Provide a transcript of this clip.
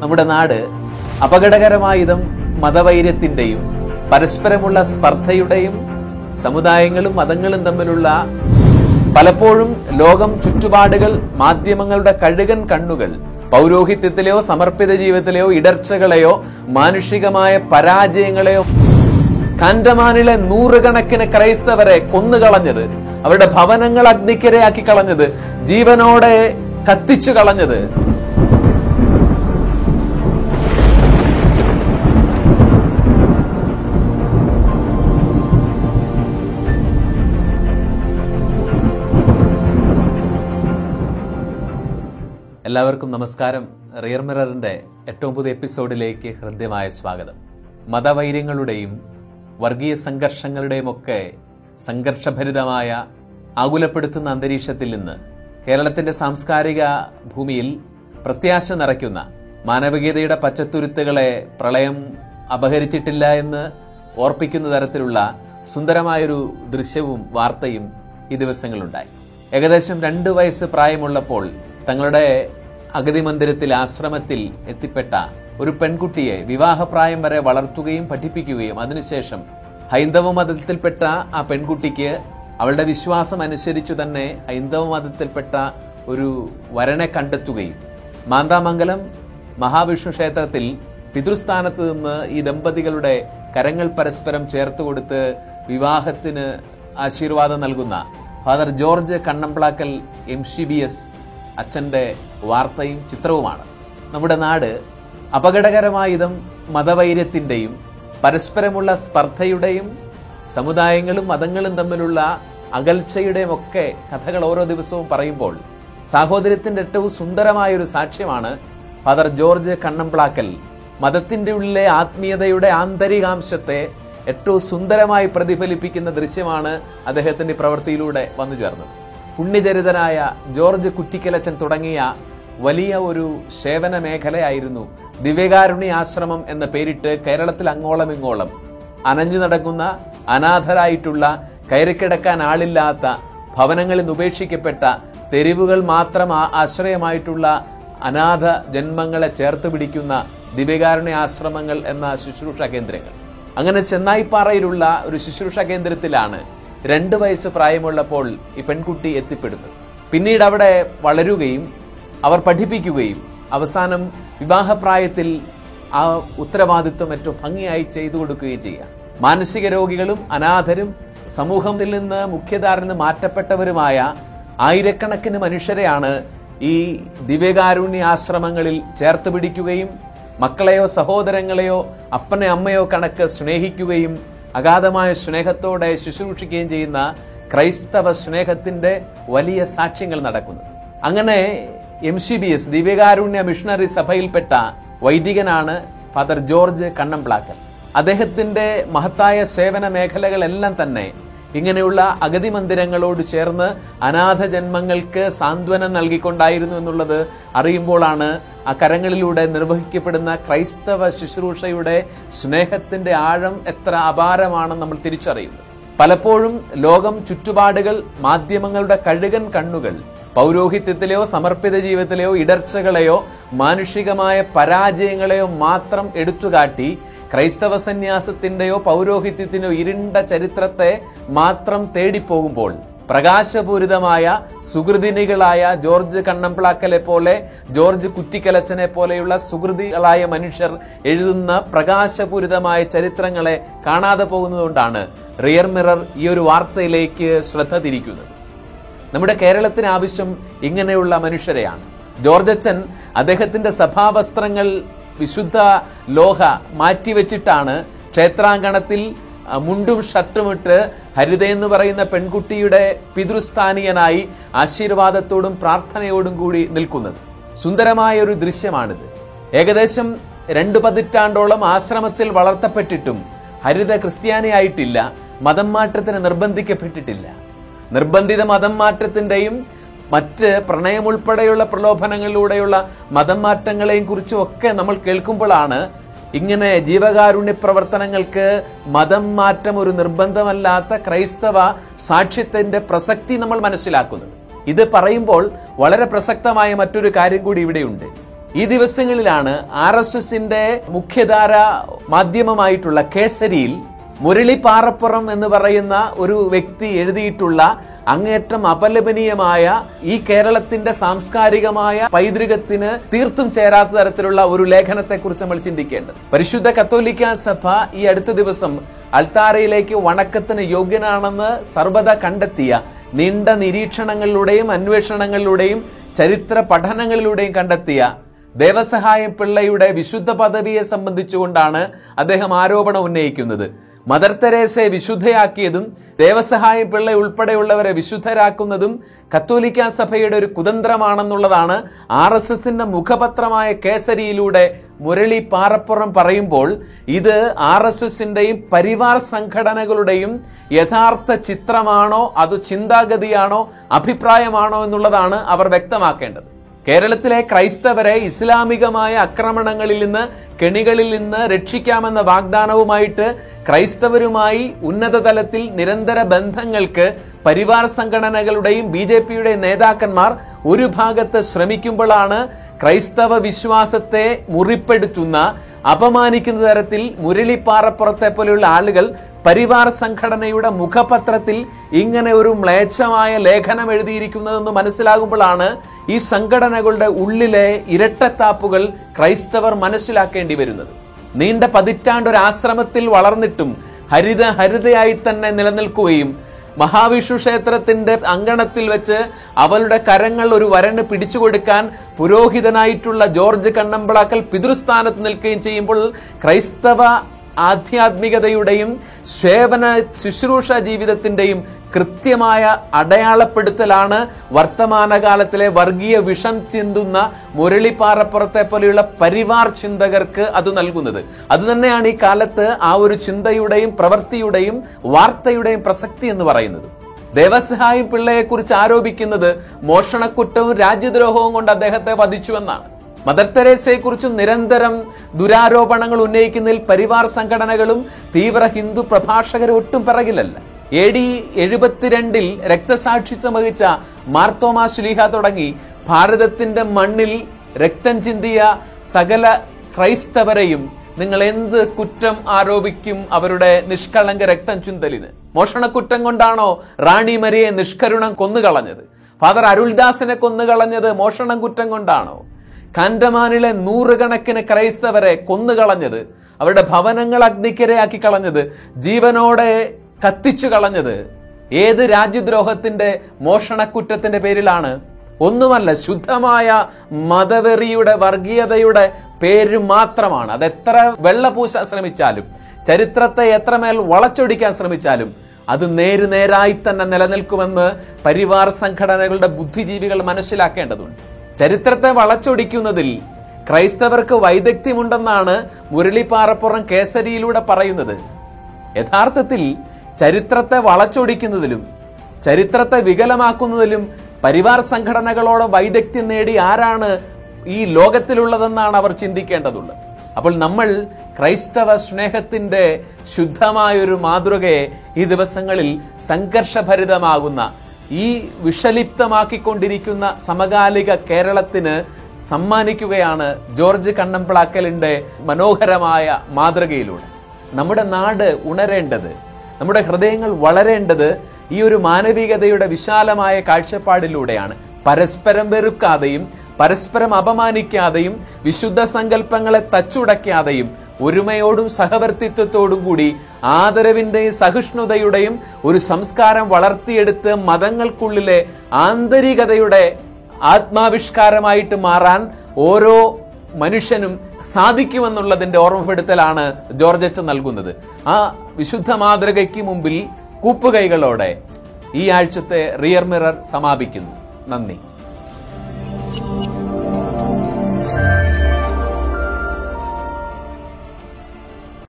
നമ്മുടെ നാട് അപകടകരമായതും മതവൈര്യത്തിന്റെയും പരസ്പരമുള്ള സ്പർദ്ധയുടെയും സമുദായങ്ങളും മതങ്ങളും തമ്മിലുള്ള പലപ്പോഴും ലോകം ചുറ്റുപാടുകൾ മാധ്യമങ്ങളുടെ കഴുകൻ കണ്ണുകൾ പൗരോഹിത്യത്തിലെയോ സമർപ്പിത ജീവിതത്തിലെയോ ഇടർച്ചകളെയോ മാനുഷികമായ പരാജയങ്ങളെയോ കാൻഡമാനിലെ നൂറുകണക്കിന് ക്രൈസ്തവരെ കൊന്നുകളഞ്ഞത് അവരുടെ ഭവനങ്ങൾ അഗ്നിക്കരയാക്കി കളഞ്ഞത് ജീവനോടെ കത്തിച്ചു കളഞ്ഞത് എല്ലാവർക്കും നമസ്കാരം. റിയർ മിററിന്റെ ഏറ്റവും പുതിയ എപ്പിസോഡിലേക്ക് ഹൃദ്യമായ സ്വാഗതം. മതവൈര്യങ്ങളുടെയും വർഗീയ സംഘർഷങ്ങളുടെയും ഒക്കെ സംഘർഷഭരിതമായ ആകുലപ്പെടുത്തുന്ന അന്തരീക്ഷത്തിൽ നിന്ന് കേരളത്തിന്റെ സാംസ്കാരിക ഭൂമിയിൽ പ്രത്യാശ നിറയ്ക്കുന്ന മാനവികതയുടെ പച്ചത്തുരുത്തുകളെ പ്രളയം അപഹരിച്ചിട്ടില്ല എന്ന് ഓർപ്പിക്കുന്ന തരത്തിലുള്ള സുന്ദരമായൊരു ദൃശ്യവും വാർത്തയും ഈ ദിവസങ്ങളുണ്ടായി ഏകദേശം രണ്ട് വയസ്സ് പ്രായമുള്ളപ്പോൾ തങ്ങളുടെ അഗതി മന്ദിരത്തിൽ ആശ്രമത്തിൽ എത്തിപ്പെട്ട ഒരു പെൺകുട്ടിയെ വിവാഹപ്രായം വരെ വളർത്തുകയും പഠിപ്പിക്കുകയും അതിനുശേഷം ഹൈന്ദവ മതത്തിൽപ്പെട്ട ആ പെൺകുട്ടിക്ക് അവളുടെ വിശ്വാസം അനുസരിച്ചു തന്നെ ഹൈന്ദവ മതത്തിൽപ്പെട്ട ഒരു വരനെ കണ്ടെത്തുകയും മാന്താമംഗലം മഹാവിഷ്ണു ക്ഷേത്രത്തിൽ പിതൃസ്ഥാനത്ത് നിന്ന് ഈ ദമ്പതികളുടെ കരങ്ങൾ പരസ്പരം ചേർത്ത് കൊടുത്ത് വിവാഹത്തിന് ആശീർവാദം നൽകുന്ന father George Kannamplackal M C B S അച്ഛന്റെ വാർത്തയും ചിത്രവുമാണ്. നമ്മുടെ നാട് അപകടകരമായതും മതവൈര്യത്തിന്റെയും പരസ്പരമുള്ള സ്പർദ്ധയുടെയും സമുദായങ്ങളും മതങ്ങളും തമ്മിലുള്ള അകൽച്ചയുടെയും ഒക്കെ കഥകൾ ഓരോ ദിവസവും പറയുമ്പോൾ സാഹോദര്യത്തിന്റെ ഏറ്റവും സുന്ദരമായ ഒരു സാക്ഷ്യമാണ് ഫാദർ ജോർജ് കണ്ണംപ്ലാക്കൽ മതത്തിന്റെ ഉള്ളിലെ ആത്മീയതയുടെ ആന്തരികാംശത്തെ ഏറ്റവും സുന്ദരമായി പ്രതിഫലിപ്പിക്കുന്ന ദൃശ്യമാണ് അദ്ദേഹത്തിന്റെ പ്രവൃത്തിയിലൂടെ വന്നു ചേർന്നത് പുണ്യചരിതനായ ജോർജ് കുറ്റിക്കലച്ചൻ തുടങ്ങിയ വലിയ ഒരു സേവന മേഖലയായിരുന്നു ദിവ്യകാരുണ്യ ആശ്രമം എന്ന പേരിട്ട് കേരളത്തിൽ അങ്ങോളം ഇങ്ങോളം അനഞ്ഞു നടക്കുന്ന അനാഥരായിട്ടുള്ള കയറിക്കിടക്കാൻ ആളില്ലാത്ത ഭവനങ്ങളിൽ നിന്ന് ഉപേക്ഷിക്കപ്പെട്ട തെരുവുകൾ മാത്രം ആശ്രയമായിട്ടുള്ള അനാഥ ജന്മങ്ങളെ ചേർത്ത് പിടിക്കുന്ന ദിവ്യകാരുണ്യ ആശ്രമങ്ങൾ എന്ന ശുശ്രൂഷ കേന്ദ്രങ്ങൾ. അങ്ങനെ ചെന്നായിപ്പാറയിലുള്ള ഒരു ശുശ്രൂഷ കേന്ദ്രത്തിലാണ് രണ്ട് വയസ്സ് പ്രായമുള്ളപ്പോൾ ഈ പെൺകുട്ടി എത്തിപ്പെടുന്നു. പിന്നീട് അവിടെ വളരുകയും അവർ പഠിപ്പിക്കുകയും അവസാനം വിവാഹപ്രായത്തിൽ ആ ഉത്തരവാദിത്വം ഏറ്റവും ഭംഗിയായി ചെയ്തു കൊടുക്കുകയും ചെയ്യാം. മാനസിക രോഗികളും അനാഥരും സമൂഹത്തിൽ നിന്ന് മുഖ്യധാരയിൽ നിന്ന് മാറ്റപ്പെട്ടവരുമായ ആയിരക്കണക്കിന് മനുഷ്യരെയാണ് ഈ ദിവ്യകാരുണ്യ ആശ്രമങ്ങളിൽ ചേർത്ത് പിടിക്കുകയും മക്കളെയോ സഹോദരങ്ങളെയോ അപ്പനെ അമ്മയോ കണക്ക് സ്നേഹിക്കുകയും അഗാധമായ സ്നേഹത്തോടെ ശുശ്രൂഷിക്കുകയും ചെയ്യുന്ന ക്രൈസ്തവ സ്നേഹത്തിന്റെ വലിയ സാക്ഷ്യങ്ങൾ നടക്കുന്നു. അങ്ങനെ എം സി ബി എസ് ദിവ്യകാരുണ്യ മിഷണറി സഭയിൽപ്പെട്ട വൈദികനാണ് ഫാദർ ജോർജ് കണ്ണംപ്ലാക്കൽ അദ്ദേഹത്തിന്റെ മഹത്തായ സേവന മേഖലകളെല്ലാം തന്നെ ഇങ്ങനെയുള്ള അഗതി മന്ദിരങ്ങളോട് ചേർന്ന് അനാഥ ജന്മങ്ങൾക്ക് സാന്ത്വനം നൽകിക്കൊണ്ടായിരുന്നു എന്നുള്ളത് അറിയുമ്പോഴാണ് ആ കരങ്ങളിലൂടെ നിർവഹിക്കപ്പെടുന്ന ക്രൈസ്തവ ശുശ്രൂഷയുടെ സ്നേഹത്തിന്റെ ആഴം എത്ര അപാരമാണെന്ന് നമ്മൾ തിരിച്ചറിയുന്നത് പലപ്പോഴും ലോകം ചുറ്റുപാടുകൾ മാധ്യമങ്ങളുടെ കഴുകൻ കണ്ണുകൾ പൗരോഹിത്യത്തിലെയോ സമർപ്പിത ജീവിതത്തിലെയോ ഇടർച്ചകളെയോ മാനുഷികമായ പരാജയങ്ങളെയോ മാത്രം എടുത്തുകാട്ടി ക്രൈസ്തവ സന്യാസത്തിന്റെയോ പൗരോഹിത്യത്തിന്റെയോ ഇരുണ്ട ചരിത്രത്തെ മാത്രം തേടിപ്പോകുമ്പോൾ പ്രകാശപൂരിതമായ സുഹൃതിനികളായ ജോർജ് കണ്ണംപ്ലാക്കലെ പോലെ ജോർജ് കുറ്റിക്കലച്ചനെ പോലെയുള്ള സുഹൃതികളായ മനുഷ്യർ എഴുതുന്ന പ്രകാശപൂരിതമായ ചരിത്രങ്ങളെ കാണാതെ പോകുന്നതുകൊണ്ടാണ് റിയർ മിറർ ഈ ഒരു വാർത്തയിലേക്ക് ശ്രദ്ധ തിരിക്കുന്നത്. നമ്മുടെ കേരളത്തിന് ആവശ്യം ഇങ്ങനെയുള്ള മനുഷ്യരെയാണ്. ജോർജച്ചൻ അദ്ദേഹത്തിന്റെ സഭാവസ്ത്രങ്ങൾ വിശുദ്ധ ലോഹ മാറ്റിവെച്ചിട്ടാണ് ക്ഷേത്രാങ്കണത്തിൽ മുണ്ടും ഷർട്ടുമിട്ട് ഹരിത എന്ന് പറയുന്ന പെൺകുട്ടിയുടെ പിതൃസ്ഥാനീയനായി ആശീർവാദത്തോടും പ്രാർത്ഥനയോടും കൂടി നിൽക്കുന്നത്. സുന്ദരമായ ഒരു ദൃശ്യമാണിത്. ഏകദേശം രണ്ട് പതിറ്റാണ്ടോളം ആശ്രമത്തിൽ വളർത്തപ്പെട്ടിട്ടും ഹരിത ക്രിസ്ത്യാനിയായിട്ടില്ല മതം മാറ്റത്തിന് നിർബന്ധിക്കപ്പെട്ടിട്ടില്ല. നിർബന്ധിത മതം മാറ്റത്തിന്റെയും മറ്റ് പ്രണയമുൾപ്പെടെയുള്ള പ്രലോഭനങ്ങളിലൂടെയുള്ള മതം മാറ്റങ്ങളെയും കുറിച്ചും ഒക്കെ നമ്മൾ കേൾക്കുമ്പോഴാണ് ഇങ്ങനെ ജീവകാരുണ്യ പ്രവർത്തനങ്ങൾക്ക് മതം മാറ്റം ഒരു നിർബന്ധമല്ലാത്ത ക്രൈസ്തവ സാക്ഷ്യത്തിന്റെ പ്രസക്തി നമ്മൾ മനസ്സിലാക്കുന്നത്. ഇത് പറയുമ്പോൾ വളരെ പ്രസക്തമായ മറ്റൊരു കാര്യം കൂടി ഇവിടെയുണ്ട്. ഈ ദിവസങ്ങളിലാണ് ആർ എസ് എസിന്റെ മുഖ്യധാര മാധ്യമമായിട്ടുള്ള കേസരിയിൽ മുരളി പാറപ്പുറം എന്ന് പറയുന്ന ഒരു വ്യക്തി എഴുതിയിട്ടുള്ള അങ്ങേറ്റം അപലപനീയമായ ഈ കേരളത്തിന്റെ സാംസ്കാരികമായ പൈതൃകത്തിന് തീർത്തും ചേരാത്ത തരത്തിലുള്ള ഒരു ലേഖനത്തെക്കുറിച്ച് നമ്മൾ ചിന്തിക്കേണ്ടത്. പരിശുദ്ധ കത്തോലിക്ക സഭ ഈ അടുത്ത ദിവസം അൾത്താരയിലേക്ക് വണക്കത്തിന് യോഗ്യനാണെന്ന് സർവത കണ്ടെത്തിയ നീണ്ട നിരീക്ഷണങ്ങളിലൂടെയും അന്വേഷണങ്ങളിലൂടെയും ചരിത്ര പഠനങ്ങളിലൂടെയും കണ്ടെത്തിയ ദേവസഹായ പിള്ളയുടെ വിശുദ്ധ പദവിയെ സംബന്ധിച്ചുകൊണ്ടാണ് അദ്ദേഹം ആരോപണം ഉന്നയിക്കുന്നത്. മദർ തെരേസയെ വിശുദ്ധയാക്കിയതും ദേവസഹായ പിള്ള ഉൾപ്പെടെയുള്ളവരെ വിശുദ്ധരാക്കുന്നതും കത്തോലിക്ക സഭയുടെ ഒരു കുതന്ത്രമാണെന്നുള്ളതാണ് ആർ എസ് എസിന്റെ മുഖപത്രമായ കേസരിയിലൂടെ മുരളി പാറപ്പുറം പറയുമ്പോൾ ഇത് ആർ എസ് എസിന്റെയും പരിവാർ സംഘടനകളുടെയും യഥാർത്ഥ ചിത്രമാണോ അത് ചിന്താഗതിയാണോ അഭിപ്രായമാണോ എന്നുള്ളതാണ് അവർ വ്യക്തമാക്കേണ്ടത്. കേരളത്തിലെ ക്രൈസ്തവരെ ഇസ്ലാമികമായ ആക്രമണങ്ങളിൽ നിന്ന് കെണികളിൽ നിന്ന് രക്ഷിക്കാമെന്ന വാഗ്ദാനവുമായിട്ട് ക്രൈസ്തവരുമായി ഉന്നത തലത്തിൽ നിരന്തര ബന്ധങ്ങൾക്ക് പരിവാർ സംഘടനകളുടെയും ബി ജെ പിയുടെ നേതാക്കന്മാർ ഒരു ഭാഗത്ത് ശ്രമിക്കുമ്പോഴാണ് ക്രൈസ്തവ വിശ്വാസത്തെ മുറിപ്പെടുത്തുന്ന അപമാനിക്കുന്ന തരത്തിൽ മുരളിപ്പാറപ്പുറത്തെ പോലെയുള്ള ആളുകൾ പരിവാർ സംഘടനയുടെ മുഖപത്രത്തിൽ ഇങ്ങനെ ഒരു മ്ലേച്ഛമായ ലേഖനം എഴുതിയിരിക്കുന്നതെന്ന് മനസ്സിലാകുമ്പോഴാണ് ഈ സംഘടനകളുടെ ഉള്ളിലെ ഇരട്ടത്താപ്പുകൾ ക്രൈസ്തവർ മനസ്സിലാക്കേണ്ടി വരുന്നത്. നീണ്ട പതിറ്റാണ്ട് ഒരു ആശ്രമത്തിൽ വളർന്നിട്ടും ഹരിത ഹരിതയായി തന്നെ നിലനിൽക്കുകയും മഹാവിഷ്ണു ക്ഷേത്രത്തിന്റെ അങ്കണത്തിൽ വെച്ച് അവളുടെ കരങ്ങൾ ഒരു വരണ് പിടിച്ചുകൊടുക്കാൻ പുരോഹിതനായിട്ടുള്ള ജോർജ് കണ്ണമ്പളാക്കൽ പിതൃസ്ഥാനത്ത് നിൽക്കുകയും ചെയ്യുമ്പോൾ ക്രൈസ്തവ ആധ്യാത്മികതയുടെയും സേവന ശുശ്രൂഷ ജീവിതത്തിന്റെയും കൃത്യമായ അടയാളപ്പെടുത്തലാണ് വർത്തമാനകാലത്തിലെ വർഗീയ വിഷം ചിന്തുന്ന മുരളിപ്പാറപ്പുറത്തെ പോലെയുള്ള പരിവാർ ചിന്തകർക്ക് അത് നൽകുന്നത്. അതുതന്നെയാണ് ഈ കാലത്ത് ആ ഒരു ചിന്തയുടെയും പ്രവൃത്തിയുടെയും വാർത്തയുടെയും പ്രസക്തി എന്ന് പറയുന്നത്. ദേവസഹായി പിള്ളയെ കുറിച്ച് ആരോപിക്കുന്നത് മോഷണക്കുറ്റവും രാജ്യദ്രോഹവും കൊണ്ട് അദ്ദേഹത്തെ വധിച്ചുവെന്നാണ് മദർ തെരേസയെക്കുറിച്ച് നിരന്തരം ദുരാരോപണങ്ങൾ ഉന്നയിക്കുന്നതിൽ പരിവാർ സംഘടനകളും തീവ്ര ഹിന്ദു പ്രഭാഷകരും ഒട്ടും പിറകിലല്ല. എ ഡി എഴുപത്തിരണ്ടിൽ രക്തസാക്ഷിത്വം വഹിച്ച മാർത്തോമാ ശുലീഹ തുടങ്ങി ഭാരതത്തിന്റെ മണ്ണിൽ രക്തം ചിന്തിയ സകല ക്രൈസ്തവരെയും നിങ്ങൾ എന്ത് കുറ്റം ആരോപിക്കും അവരുടെ നിഷ്കളങ്ക രക്തം ചുന്തലിന്? മോഷണക്കുറ്റം കൊണ്ടാണോ റാണി മരിയെ നിഷ്കരുണം കൊന്നുകളഞ്ഞത്? ഫാദർ അരുൾദാസിനെ കൊന്നുകളഞ്ഞത് മോഷണം കുറ്റം കൊണ്ടാണോ? കാൻഡമാനിലെ നൂറുകണക്കിന് ക്രൈസ്തവരെ കൊന്നുകളഞ്ഞത് അവരുടെ ഭവനങ്ങൾ അഗ്നിക്കരയാക്കി കളഞ്ഞത് ജീവനോടെ കത്തിച്ചു കളഞ്ഞത് ഏത് രാജ്യദ്രോഹത്തിന്റെ മോഷണക്കുറ്റത്തിന്റെ പേരിലാണ്? ഒന്നുമല്ല ശുദ്ധമായ മതവെറിയുടെ വർഗീയതയുടെ പേര് മാത്രമാണ്. അത് എത്ര വെള്ളപൂശാൻ ശ്രമിച്ചാലും ചരിത്രത്തെ എത്രമേൽ വളച്ചൊടിക്കാൻ ശ്രമിച്ചാലും അത് നേര് നേരായി തന്നെ നിലനിൽക്കുമെന്ന് പരിവാർ സംഘടനകളുടെ ബുദ്ധിജീവികൾ മനസ്സിലാക്കേണ്ടതുണ്ട്. ചരിത്രത്തെ വളച്ചൊടിക്കുന്നതിൽ ക്രൈസ്തവർക്ക് വൈദഗ്ധ്യമുണ്ടെന്നാണ് മുരളിപ്പാറപ്പുറം കേസരിയിലൂടെ പറയുന്നത്. യഥാർത്ഥത്തിൽ ചരിത്രത്തെ വളച്ചൊടിക്കുന്നതിലും ചരിത്രത്തെ വികലമാക്കുന്നതിലും പരിവാർ സംഘടനകളോട് വൈദഗ്ധ്യം നേടി ആരാണ് ഈ ലോകത്തിലുള്ളതെന്നാണ് അവർ ചിന്തിക്കേണ്ടതുള്ളത് അപ്പോൾ നമ്മൾ ക്രൈസ്തവ സ്നേഹത്തിന്റെ ശുദ്ധമായൊരു മാതൃകയെ ഈ ദിവസങ്ങളിൽ സംഘർഷഭരിതമാകുന്ന ഈ വിഷലിപ്തമാക്കിക്കൊണ്ടിരിക്കുന്ന സമകാലിക കേരളത്തിന് സമ്മാനിക്കുകയാണ് ജോർജ് കണ്ണമ്പിളാക്കലിന്റെ മനോഹരമായ മാതൃകയിലൂടെ. നമ്മുടെ നാട് ഉണരേണ്ടത് നമ്മുടെ ഹൃദയങ്ങൾ വളരേണ്ടത് ഈ ഒരു മാനവികതയുടെ വിശാലമായ കാഴ്ചപ്പാടിലൂടെയാണ്. പരസ്പരം വെറുക്കാതെയും പരസ്പരം അപമാനിക്കാതെയും വിശുദ്ധ സങ്കല്പങ്ങളെ തച്ചുടയ്ക്കാതെയും ഒരുമയോടും സഹവർത്തിത്വത്തോടും കൂടി ആദരവിന്റെയും സഹിഷ്ണുതയുടെയും ഒരു സംസ്കാരം വളർത്തിയെടുത്ത് മതങ്ങൾക്കുള്ളിലെ ആന്തരികതയുടെ ആത്മാവിഷ്കാരമായിട്ട് മാറാൻ ഓരോ മനുഷ്യനും സാധിക്കുമെന്നുള്ളതിന്റെ ഓർമ്മപ്പെടുത്തലാണ് ജോർജ് അച്ഛൻ നൽകുന്നത്. ആ വിശുദ്ധ മാതൃകയ്ക്ക് മുമ്പിൽ കൂപ്പുകൈകളോടെ ഈ ആഴ്ചത്തെ റിയർ മിറർ സമാപിക്കുന്നു. നന്ദി.